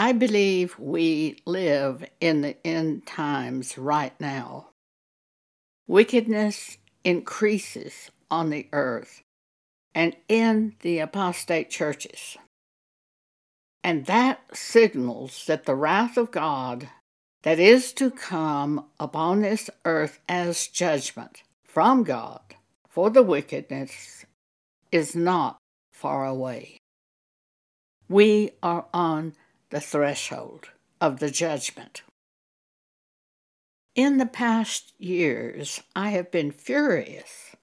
I believe we live in the end times right now. Wickedness increases on the earth and in the apostate churches. And that signals that the wrath of God that is to come upon this earth as judgment from God for the wickedness is not far away. We are on the threshold of the judgment. In the past years, I have been furious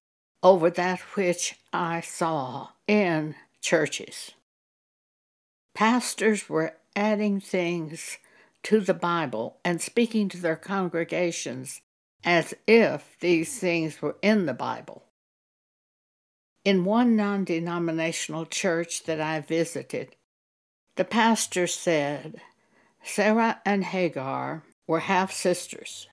over that which I saw in churches. Pastors were adding things to the Bible and speaking to their congregations as if these things were in the Bible. In one non denominational church that I visited, the pastor said Sarah and Hagar were half sisters.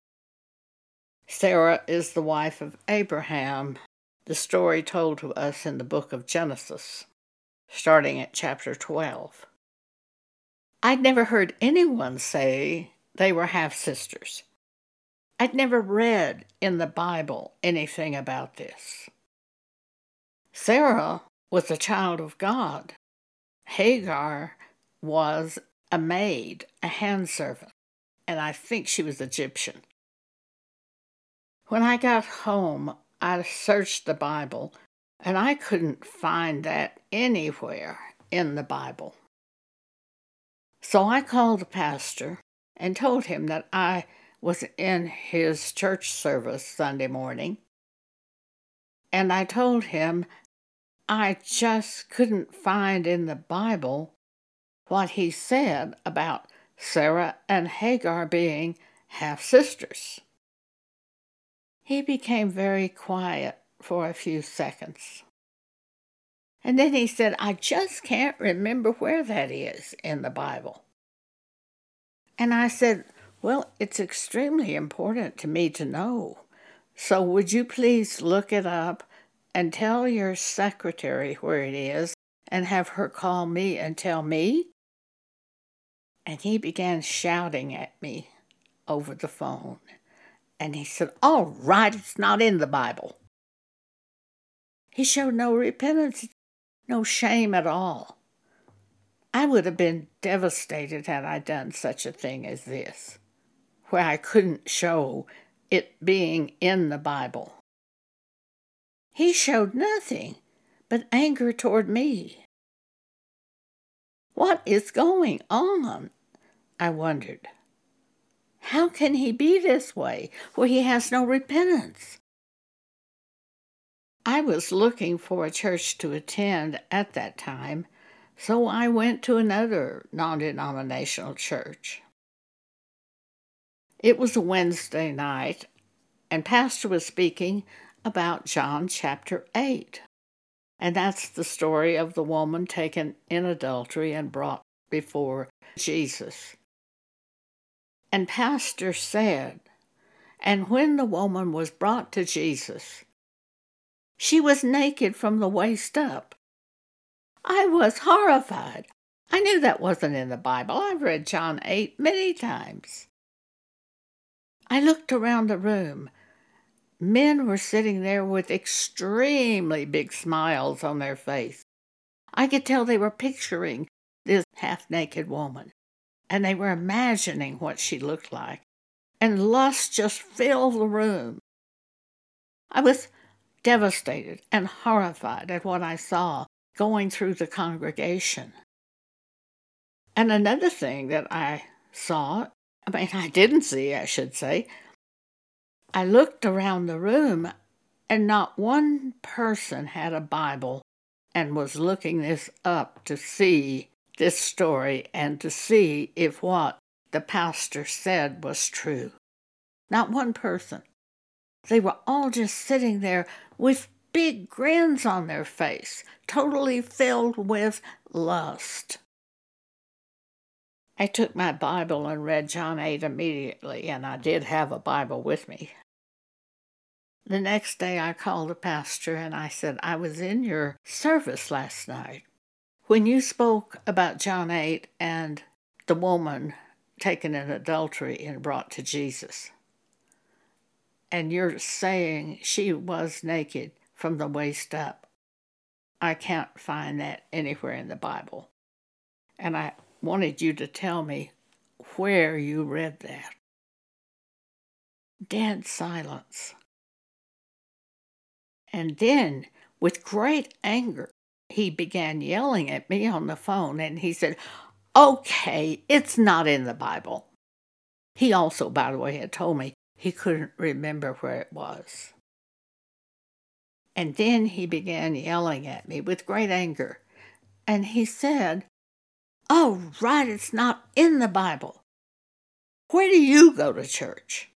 Sarah is the wife of Abraham, the story told to us in the book of Genesis, starting at chapter 12. I'd never heard anyone say they were half sisters. I'd never read in the Bible anything about this. Sarah was a child of God. Hagar was a maid, a hand servant, and I think she was Egyptian. When I got home, I searched the Bible, and I couldn't find that anywhere in the Bible. So I called the pastor and told him that I was in his church service Sunday morning. And I told him I just couldn't find in the Bible what he said about Sarah and Hagar being half sisters. He became very quiet for a few seconds. And then he said, I just can't remember where that is in the Bible. And I said, Well, it's extremely important to me to know. So would you please look it up and tell your secretary where it is and have her call me and tell me? And he began shouting at me over the phone. And he said, All right, it's not in the Bible. He showed no repentance, no shame at all. I would have been devastated had I done such a thing as this, where I couldn't show it being in the Bible. He showed nothing but anger toward me. What is going on? I wondered. How can he be this way where he has no repentance? I was looking for a church to attend at that time, so I went to another non denominational church. It was a Wednesday night, and Pastor was speaking about John chapter 8. And that's the story of the woman taken in adultery and brought before Jesus. And Pastor said, And when the woman was brought to Jesus, she was naked from the waist up. I was horrified. I knew that wasn't in the Bible. I've read John 8 many times. I looked around the room Men were sitting there with extremely big smiles on their face. I could tell they were picturing this half naked woman, and they were imagining what she looked like, and lust just filled the room. I was devastated and horrified at what I saw going through the congregation. And another thing that I saw, I mean, I didn't see, I should say, I looked around the room, and not one person had a Bible and was looking this up to see this story and to see if what the pastor said was true. Not one person. They were all just sitting there with big grins on their face, totally filled with lust. I took my Bible and read John 8 immediately, and I did have a Bible with me. The next day I called the pastor and I said, I was in your service last night when you spoke about John 8 and the woman taken in adultery and brought to Jesus. And you're saying she was naked from the waist up. I can't find that anywhere in the Bible. And I wanted you to tell me where you read that. Dead silence. And then, with great anger, he began yelling at me on the phone and he said, Okay, it's not in the Bible. He also, by the way, had told me he couldn't remember where it was. And then he began yelling at me with great anger. And he said, Oh, right, it's not in the Bible. Where do you go to church?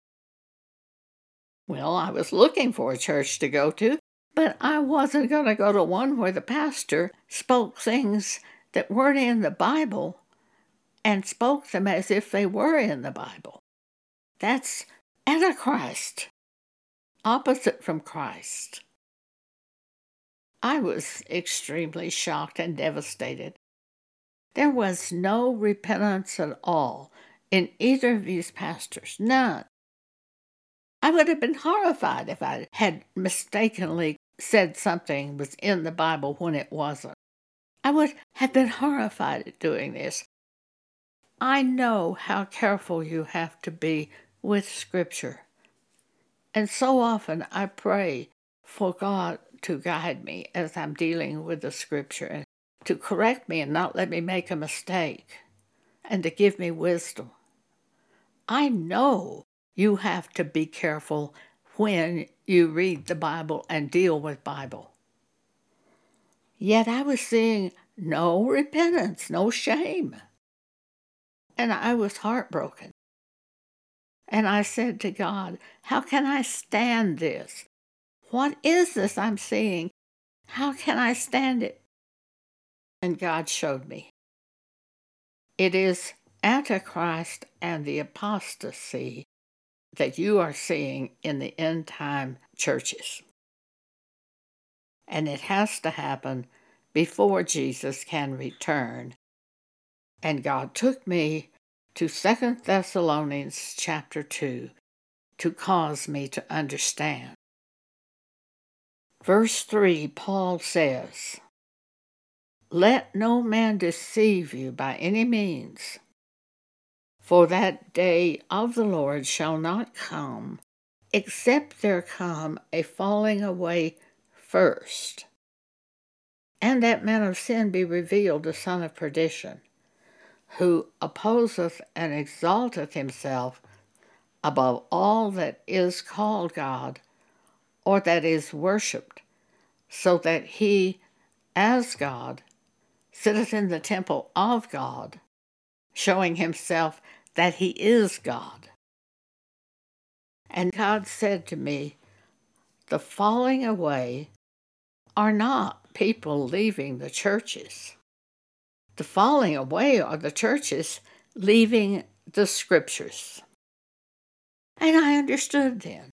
Well, I was looking for a church to go to, but I wasn't going to go to one where the pastor spoke things that weren't in the Bible and spoke them as if they were in the Bible. That's Antichrist, opposite from Christ. I was extremely shocked and devastated. There was no repentance at all in either of these pastors, none. I would have been horrified if I had mistakenly said something was in the Bible when it wasn't. I would have been horrified at doing this. I know how careful you have to be with Scripture. And so often I pray for God to guide me as I'm dealing with the Scripture and to correct me and not let me make a mistake and to give me wisdom. I know you have to be careful when you read the Bible and deal with Bible. Yet I was seeing no repentance, no shame. And I was heartbroken. And I said to God, How can I stand this? What is this I'm seeing? How can I stand it? And God showed me. It is Antichrist and the apostasy that you are seeing in the end time churches. And it has to happen before Jesus can return. And God took me to Second Thessalonians chapter 2 to cause me to understand. Verse 3, Paul says, Let no man deceive you by any means for that day of the Lord shall not come, except there come a falling away first, and that man of sin be revealed, the son of perdition, who opposeth and exalteth himself above all that is called God, or that is worshipped, so that he, as God, sitteth in the temple of God, showing himself that He is God. And God said to me, The falling away are not people leaving the churches. The falling away are the churches leaving the scriptures. And I understood then.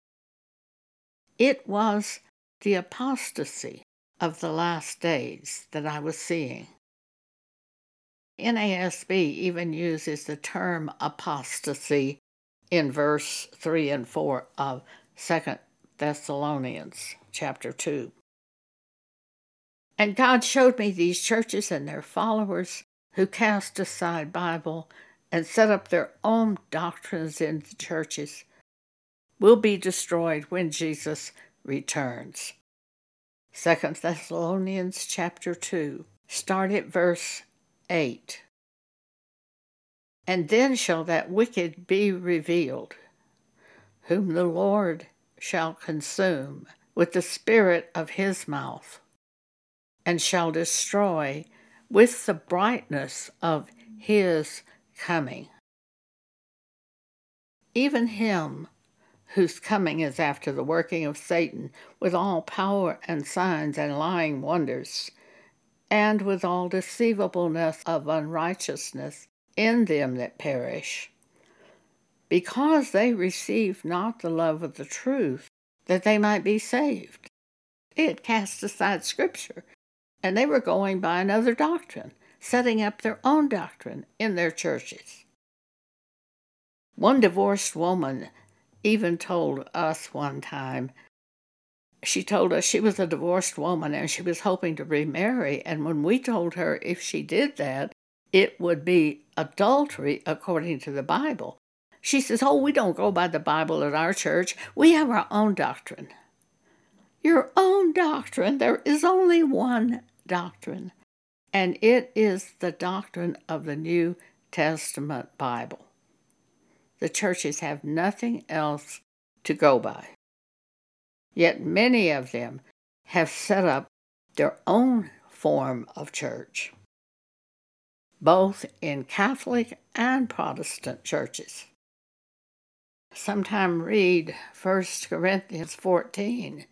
It was the apostasy of the last days that I was seeing. NASB even uses the term apostasy in verse 3 and 4 of 2 Thessalonians chapter 2. And God showed me these churches and their followers who cast aside Bible and set up their own doctrines in the churches will be destroyed when Jesus returns. 2 Thessalonians chapter 2 start at verse 8 And then shall that wicked be revealed, whom the Lord shall consume with the spirit of his mouth, and shall destroy with the brightness of his coming. Even him whose coming is after the working of Satan with all power and signs and lying wonders and with all deceivableness of unrighteousness in them that perish, because they received not the love of the truth, that they might be saved. It cast aside Scripture, and they were going by another doctrine. setting up their own doctrine in their churches. One divorced woman even told us one time, she told us she was a divorced woman and she was hoping to remarry. And when we told her if she did that, it would be adultery according to the Bible, she says, Oh, we don't go by the Bible at our church. We have our own doctrine. Your own doctrine. There is only one doctrine, and it is the doctrine of the New Testament Bible. The churches have nothing else to go by. Yet many of them have set up their own form of church, both in Catholic and Protestant churches. Sometime read 1 Corinthians 14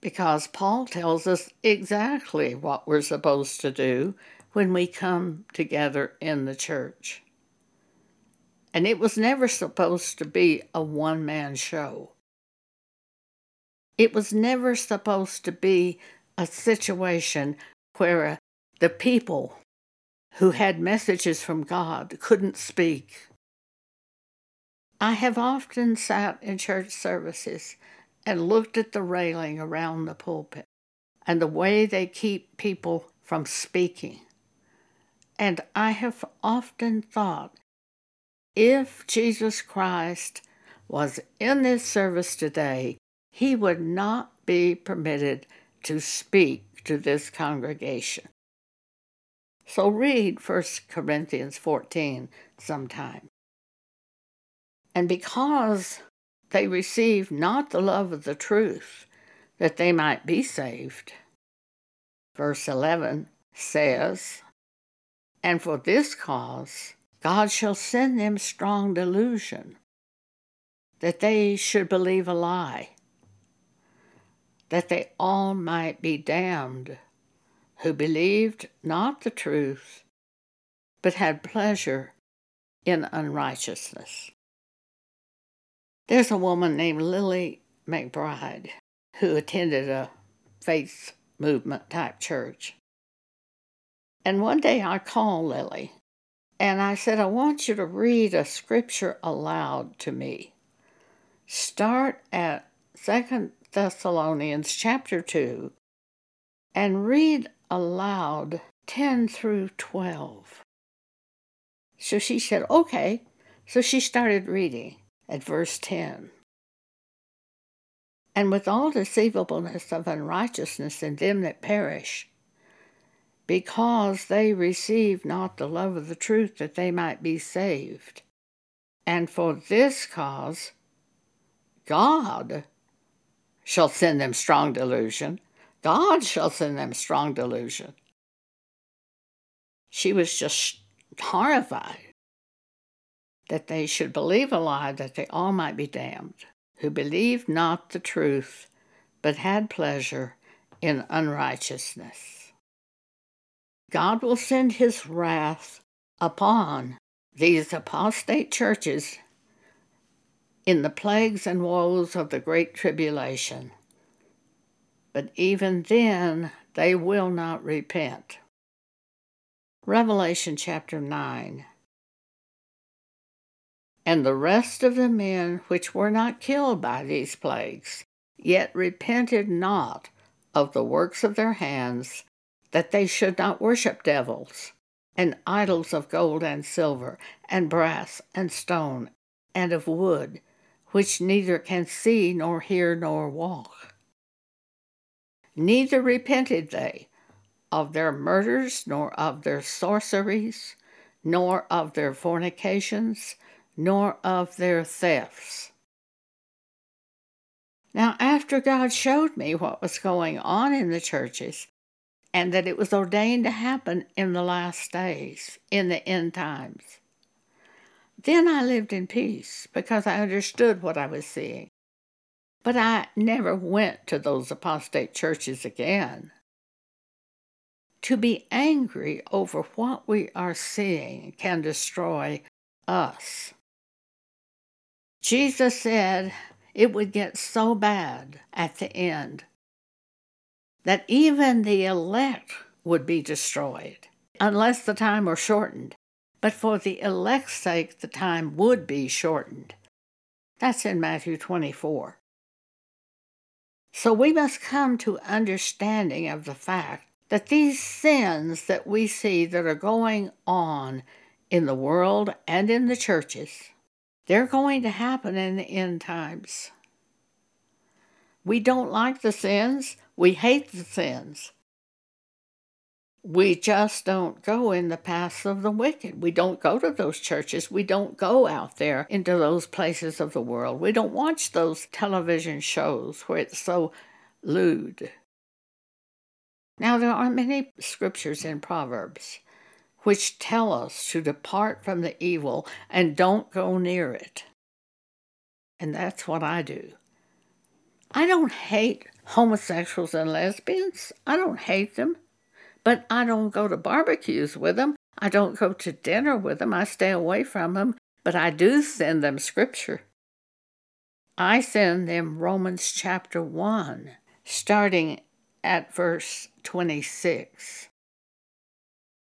because Paul tells us exactly what we're supposed to do when we come together in the church. And it was never supposed to be a one man show. It was never supposed to be a situation where uh, the people who had messages from God couldn't speak. I have often sat in church services and looked at the railing around the pulpit and the way they keep people from speaking. And I have often thought if Jesus Christ was in this service today, he would not be permitted to speak to this congregation. So read 1 Corinthians 14 sometime. And because they received not the love of the truth, that they might be saved. Verse 11 says, And for this cause God shall send them strong delusion, that they should believe a lie, that they all might be damned, who believed not the truth, but had pleasure in unrighteousness. There's a woman named Lily McBride who attended a faith movement type church. And one day I called Lily and I said, I want you to read a scripture aloud to me. Start at Second Thessalonians chapter 2 and read aloud 10 through 12. So she said, okay. So she started reading at verse 10. And with all deceivableness of unrighteousness in them that perish, because they receive not the love of the truth that they might be saved. And for this cause, God shall send them strong delusion. God shall send them strong delusion. She was just horrified that they should believe a lie that they all might be damned, who believed not the truth, but had pleasure in unrighteousness. God will send his wrath upon these apostate churches in the plagues and woes of the Great Tribulation. But even then, they will not repent. Revelation chapter 9 and the rest of the men which were not killed by these plagues, yet repented not of the works of their hands, that they should not worship devils, and idols of gold and silver, and brass and stone, and of wood, which neither can see nor hear nor walk. Neither repented they of their murders, nor of their sorceries, nor of their fornications, nor of their thefts. Now, after God showed me what was going on in the churches and that it was ordained to happen in the last days, in the end times, then I lived in peace because I understood what I was seeing. But I never went to those apostate churches again. To be angry over what we are seeing can destroy us. Jesus said it would get so bad at the end that even the elect would be destroyed. unless the time were shortened. But for the elect's sake, the time would be shortened. That's in Matthew 24. So we must come to understanding of the fact that these sins that we see that are going on in the world and in the churches, they're going to happen in the end times. We don't like the sins, we hate the sins. We just don't go in the paths of the wicked. We don't go to those churches. We don't go out there into those places of the world. We don't watch those television shows where it's so lewd. Now, there are many scriptures in Proverbs which tell us to depart from the evil and don't go near it. And that's what I do. I don't hate homosexuals and lesbians. I don't hate them. But I don't go to barbecues with them. I don't go to dinner with them. I stay away from them. But I do send them scripture. I send them Romans chapter 1, starting at verse 26.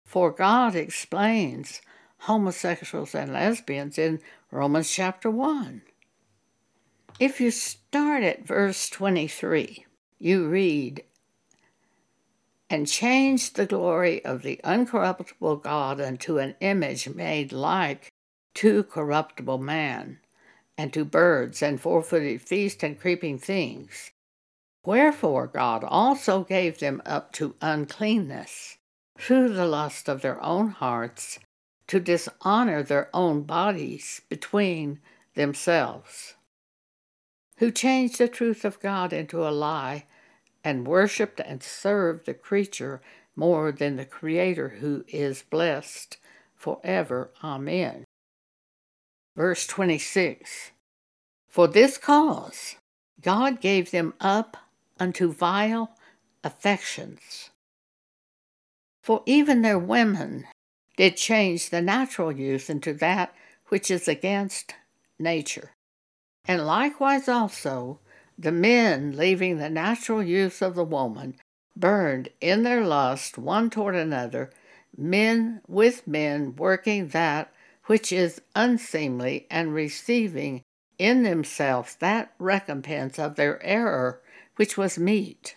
For God explains homosexuals and lesbians in Romans chapter 1. If you start at verse 23, you read, And changed the glory of the uncorruptible God unto an image made like to corruptible man, and to birds, and four footed beasts, and creeping things. Wherefore God also gave them up to uncleanness through the lust of their own hearts, to dishonor their own bodies between themselves who changed the truth of God into a lie and worshiped and served the creature more than the Creator who is blessed forever. Amen. Verse 26 For this cause God gave them up unto vile affections. For even their women did change the natural youth into that which is against nature. And likewise also, the men, leaving the natural use of the woman, burned in their lust one toward another, men with men working that which is unseemly, and receiving in themselves that recompense of their error which was meet.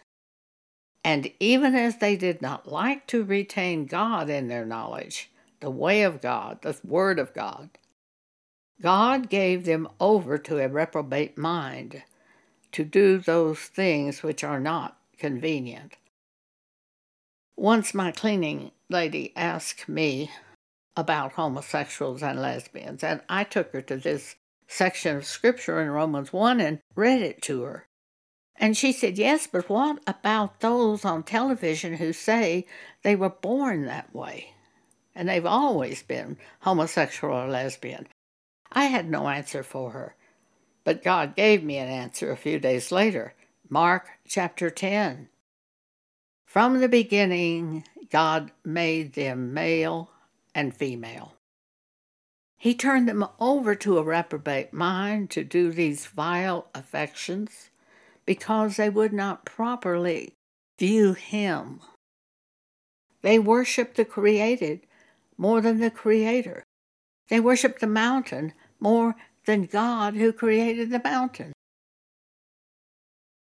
And even as they did not like to retain God in their knowledge, the way of God, the Word of God, God gave them over to a reprobate mind to do those things which are not convenient. Once my cleaning lady asked me about homosexuals and lesbians, and I took her to this section of scripture in Romans 1 and read it to her. And she said, Yes, but what about those on television who say they were born that way? And they've always been homosexual or lesbian. I had no answer for her, but God gave me an answer a few days later. Mark chapter 10. From the beginning, God made them male and female. He turned them over to a reprobate mind to do these vile affections because they would not properly view Him. They worshiped the created more than the Creator. They worshiped the mountain more than God who created the mountain.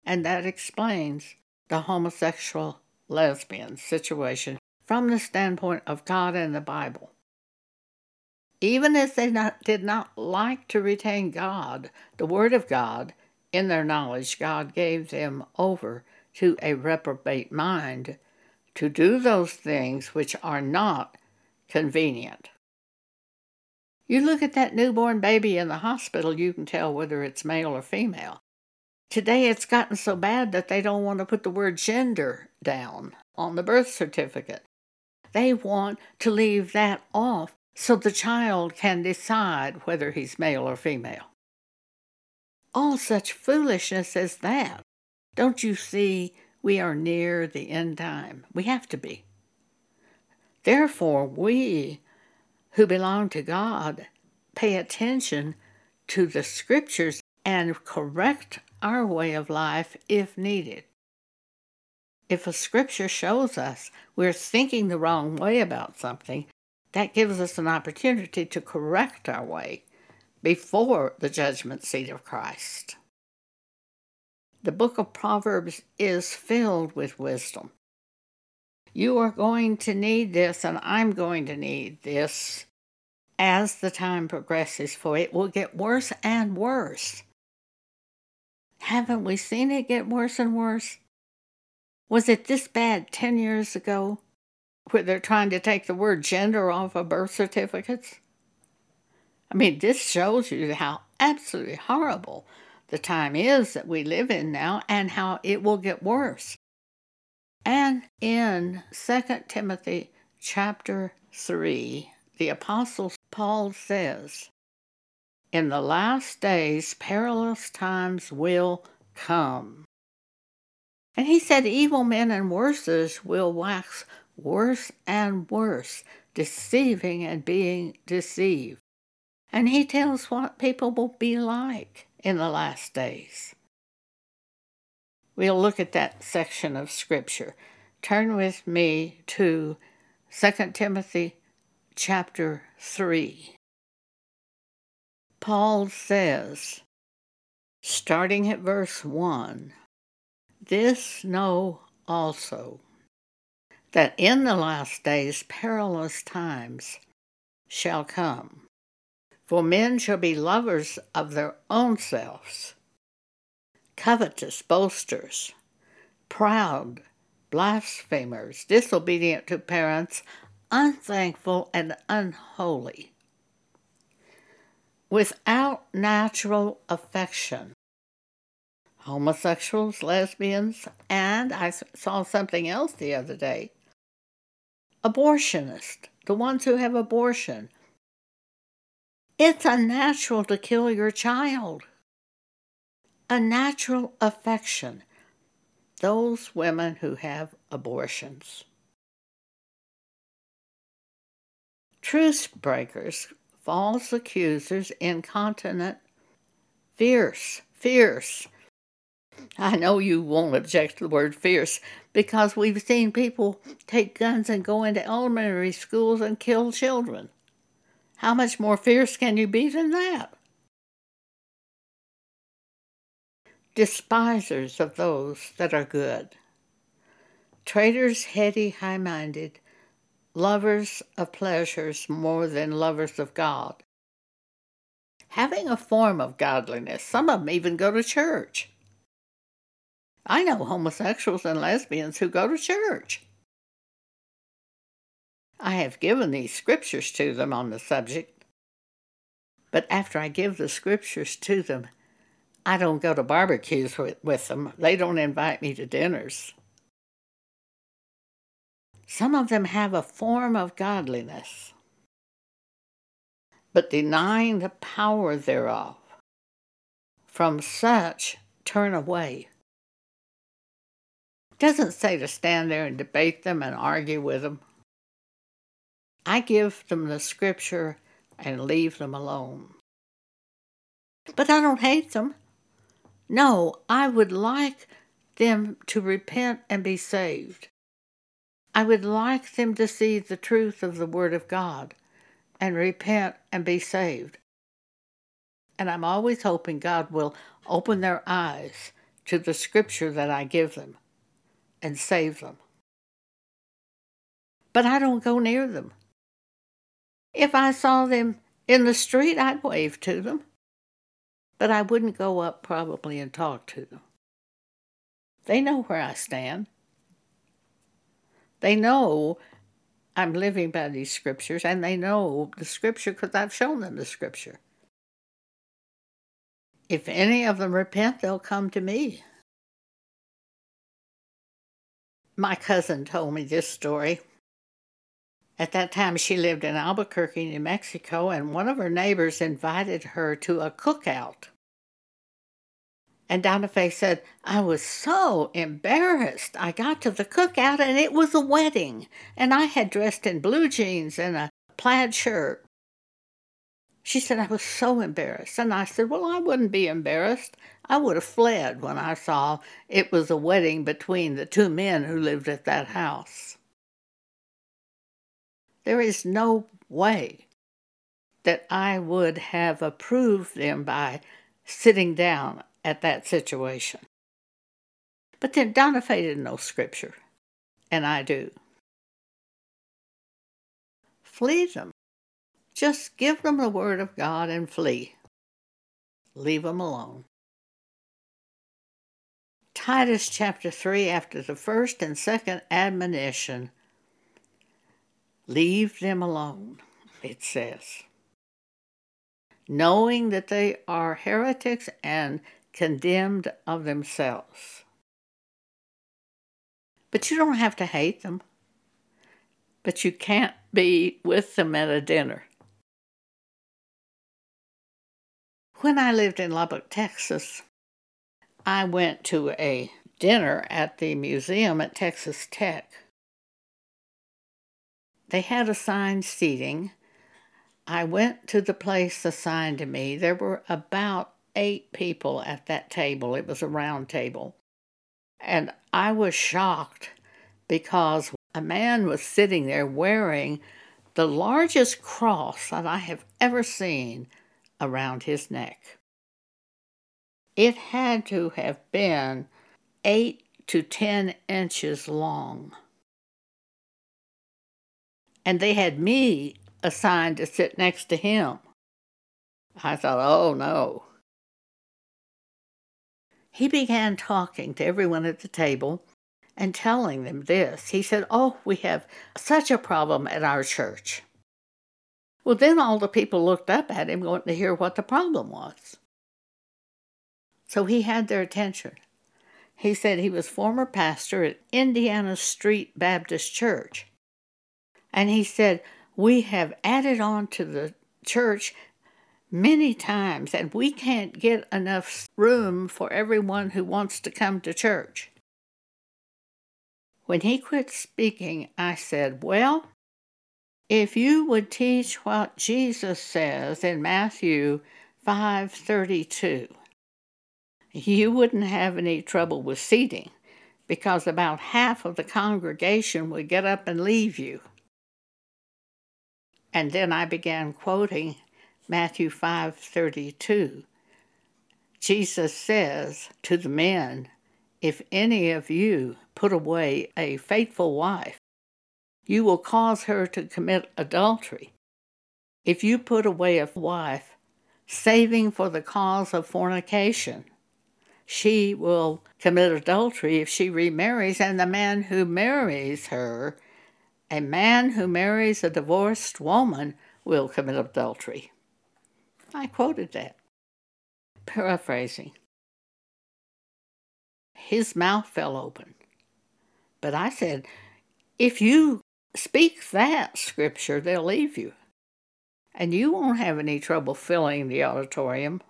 And that explains the homosexual lesbian situation from the standpoint of God and the Bible. Even as they not, did not like to retain God, the Word of God, in their knowledge, God gave them over to a reprobate mind to do those things which are not convenient. You look at that newborn baby in the hospital, you can tell whether it's male or female. Today it's gotten so bad that they don't want to put the word gender down on the birth certificate. They want to leave that off so the child can decide whether he's male or female. All such foolishness as that. Don't you see we are near the end time? We have to be. Therefore, we who belong to God pay attention to the scriptures and correct our way of life if needed. if a scripture shows us we're thinking the wrong way about something, that gives us an opportunity to correct our way before the judgment seat of Christ. The book of Proverbs is filled with wisdom. You are going to need this, and I'm going to need this as the time progresses, for it will get worse and worse. Haven't we seen it get worse and worse? Was it this bad 10 years ago where they're trying to take the word gender off of birth certificates? I mean, this shows you how absolutely horrible the time is that we live in now and how it will get worse. And in 2 Timothy chapter 3, the apostle Paul says, In the last days perilous times will come. And he said, Evil men and worsers will wax worse and worse, deceiving and being deceived. And he tells what people will be like in the last days. We'll look at that section of Scripture. Turn with me to 2 Timothy chapter 3. Paul says, starting at verse 1, This know also, that in the last days perilous times shall come. For men shall be lovers of their own selves, covetous, boasters, proud, blasphemers, disobedient to parents, unthankful, and unholy. Without natural affection. Homosexuals, lesbians, and I saw something else the other day. Abortionists, the ones who have abortion it's unnatural to kill your child. A natural affection. Those women who have abortions. Truce breakers, false accusers, incontinent, fierce, fierce. I know you won't object to the word fierce because we've seen people take guns and go into elementary schools and kill children. How much more fierce can you be than that? Despisers of those that are good, traitors, heady, high minded, lovers of pleasures more than lovers of God. Having a form of godliness, some of them even go to church. I know homosexuals and lesbians who go to church. I have given these scriptures to them on the subject, but after I give the scriptures to them, I don't go to barbecues with, them. They don't invite me to dinners. Some of them have a form of godliness, but denying the power thereof. From such turn away. Doesn't say to stand there and debate them and argue with them. I give them the scripture and leave them alone. But I don't hate them. No, I would like them to repent and be saved. I would like them to see the truth of the Word of God and repent and be saved. And I'm always hoping God will open their eyes to the scripture that I give them and save them. But I don't go near them. If I saw them in the street, I'd wave to them. But I wouldn't go up probably and talk to them. They know where I stand. They know I'm living by these scriptures, and they know the scripture because I've shown them the scripture. If any of them repent, they'll come to me. My cousin told me this story. At that time, she lived in Albuquerque, New Mexico, and one of her neighbors invited her to a cookout. And Donna Faye said, I was so embarrassed. I got to the cookout and it was a wedding, and I had dressed in blue jeans and a plaid shirt. She said, I was so embarrassed. And I said, Well, I wouldn't be embarrassed. I would have fled when I saw it was a wedding between the two men who lived at that house. There is no way that I would have approved them by sitting down at that situation. But then Donna didn't know Scripture, and I do. Flee them. Just give them the Word of God and flee. Leave them alone. Titus chapter 3, after the first and second admonition, leave them alone, it says knowing that they are heretics and condemned of themselves. But you don't have to hate them. But you can't be with them at a dinner. When I lived in Lubbock, Texas, I went to a dinner at the museum at Texas Tech. They had assigned seating, I went to the place assigned to me. There were about eight people at that table. It was a round table. And I was shocked because a man was sitting there wearing the largest cross that I have ever seen around his neck. It had to have been eight to ten inches long. And they had me assigned to sit next to him. I thought, oh no. He began talking to everyone at the table and telling them this. He said, Oh, we have such a problem at our church. Well, then all the people looked up at him, wanting to hear what the problem was. So he had their attention. He said he was former pastor at Indiana Street Baptist Church. And he said, we have added on to the church many times, and we can't get enough room for everyone who wants to come to church. When he quit speaking, I said, Well, if you would teach what Jesus says in Matthew 5:32, you wouldn't have any trouble with seating because about half of the congregation would get up and leave you. And then I began quoting Matthew 5:32. Jesus says to the men, if any of you put away a faithful wife, you will cause her to commit adultery. If you put away a wife, saving for the cause of fornication, she will commit adultery if she remarries, and the man who marries her a man who marries a divorced woman will commit adultery. I quoted that. Paraphrasing. His mouth fell open. But I said, if you speak that scripture, they'll leave you. And you won't have any trouble filling the auditorium.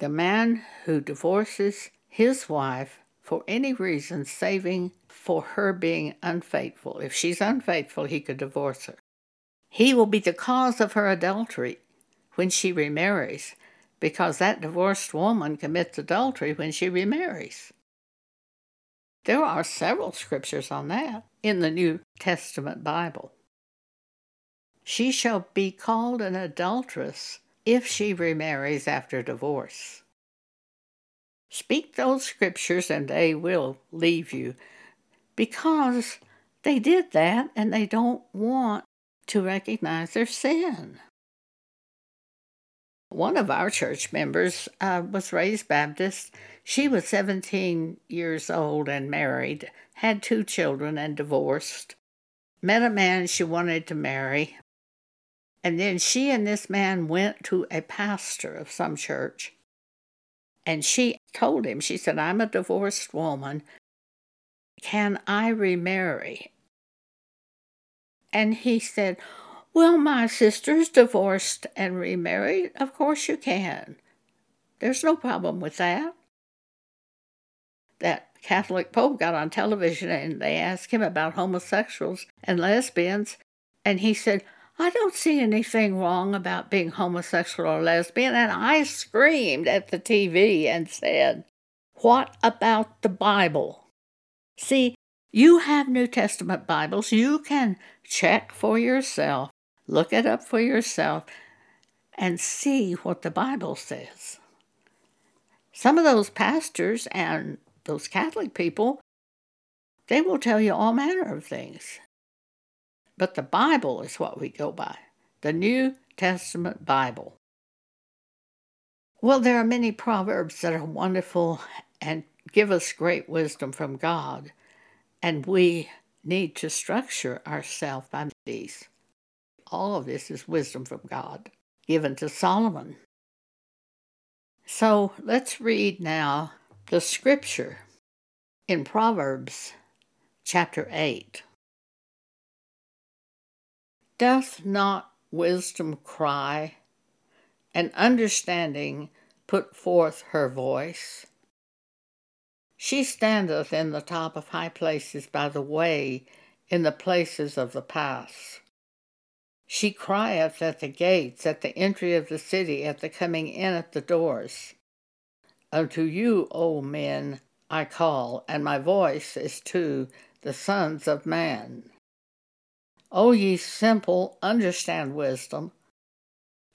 The man who divorces his wife for any reason, saving for her being unfaithful. If she's unfaithful, he could divorce her. He will be the cause of her adultery when she remarries, because that divorced woman commits adultery when she remarries. There are several scriptures on that in the New Testament Bible. She shall be called an adulteress if she remarries after divorce. Speak those scriptures and they will leave you because they did that and they don't want to recognize their sin. One of our church members uh, was raised Baptist. She was 17 years old and married, had two children and divorced, met a man she wanted to marry, and then she and this man went to a pastor of some church. And she told him, she said, I'm a divorced woman. Can I remarry? And he said, Well, my sister's divorced and remarried. Of course you can. There's no problem with that. That Catholic Pope got on television and they asked him about homosexuals and lesbians, and he said, I don't see anything wrong about being homosexual or lesbian. And I screamed at the TV and said, What about the Bible? See, you have New Testament Bibles. You can check for yourself, look it up for yourself, and see what the Bible says. Some of those pastors and those Catholic people, they will tell you all manner of things. But the Bible is what we go by the New Testament Bible. Well, there are many proverbs that are wonderful and give us great wisdom from God, and we need to structure ourselves by these. All of this is wisdom from God given to Solomon. So let's read now the scripture in Proverbs chapter 8. Doth not wisdom cry, and understanding put forth her voice? She standeth in the top of high places by the way, in the places of the paths. She crieth at the gates, at the entry of the city, at the coming in at the doors. Unto you, O men, I call, and my voice is to the sons of man. O ye simple, understand wisdom,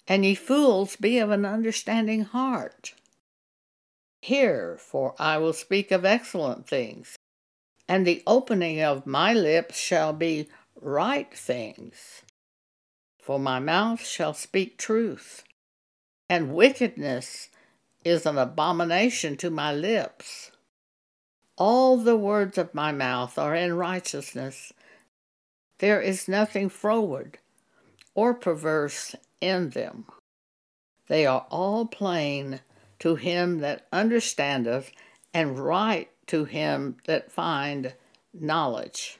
and ye fools, be of an understanding heart. Hear, for I will speak of excellent things, and the opening of my lips shall be right things. For my mouth shall speak truth, and wickedness is an abomination to my lips. All the words of my mouth are in righteousness there is nothing froward or perverse in them. They are all plain to him that understandeth, and right to him that find knowledge.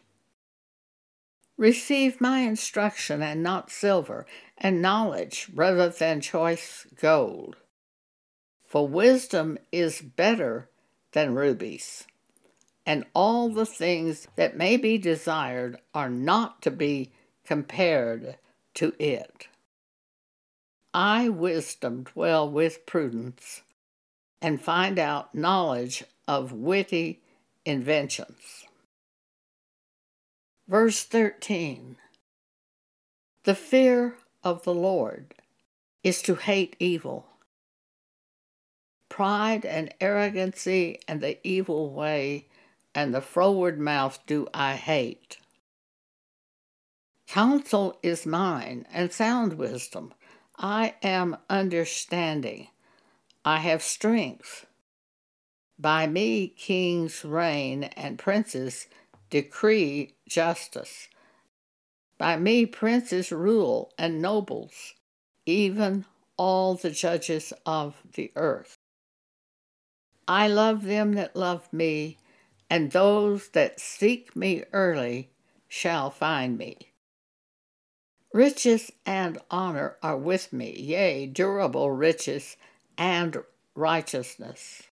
Receive my instruction and not silver, and knowledge rather than choice gold. For wisdom is better than rubies, and all the things that may be desired are not to be compared to it. I, wisdom, dwell with prudence, and find out knowledge of witty inventions. Verse 13 The fear of the Lord is to hate evil. Pride and arrogancy and the evil way and the froward mouth do I hate. Counsel is mine, and sound wisdom. I am understanding. I have strength. By me kings reign, and princes decree justice. By me princes rule, and nobles, even all the judges of the earth. I love them that love me and those that seek me early shall find me. Riches and honor are with me, yea, durable riches and righteousness.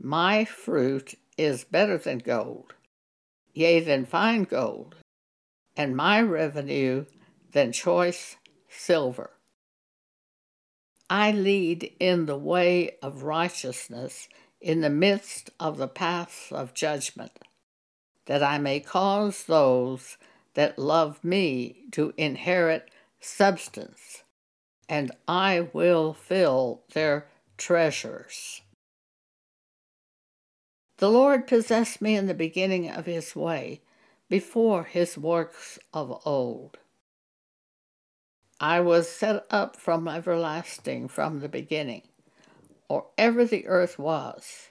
My fruit is better than gold, yea, than fine gold, and my revenue than choice silver. I lead in the way of righteousness in the midst of the paths of judgment, that I may cause those that love me to inherit substance, and I will fill their treasures. The Lord possessed me in the beginning of his way, before his works of old. I was set up from everlasting, from the beginning or ever the earth was.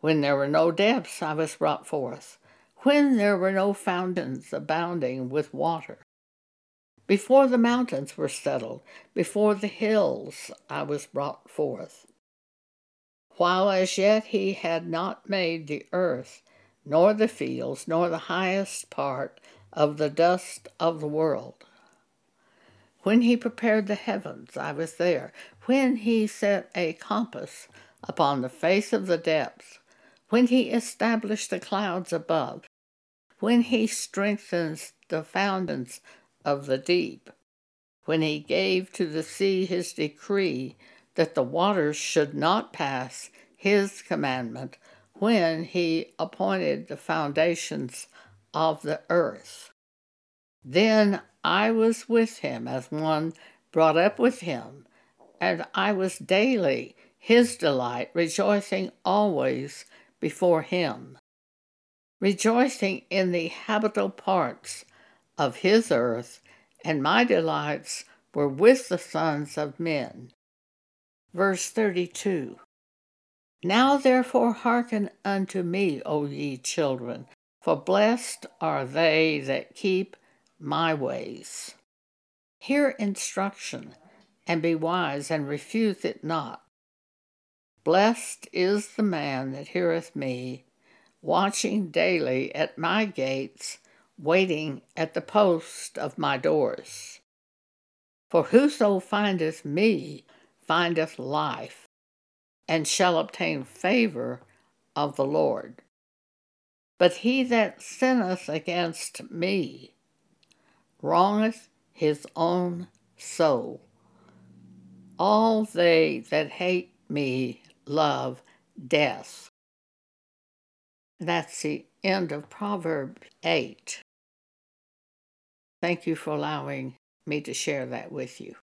When there were no depths, I was brought forth. When there were no fountains abounding with water. Before the mountains were settled, before the hills, I was brought forth. While as yet he had not made the earth, nor the fields, nor the highest part of the dust of the world. When he prepared the heavens, I was there. When he set a compass upon the face of the depths, when he established the clouds above, when he strengthens the fountains of the deep, when he gave to the sea his decree that the waters should not pass his commandment, when he appointed the foundations of the earth. Then I was with him as one brought up with him, and I was daily his delight, rejoicing always before him, rejoicing in the habitable parts of his earth, and my delights were with the sons of men. Verse 32 Now therefore hearken unto me, O ye children, for blessed are they that keep my ways. Hear instruction, and be wise, and refuse it not. Blessed is the man that heareth me, watching daily at my gates, waiting at the post of my doors. For whoso findeth me findeth life, and shall obtain favor of the Lord. But he that sinneth against me wrongeth his own soul. All they that hate me love death. That's the end of Proverb 8. Thank you for allowing me to share that with you.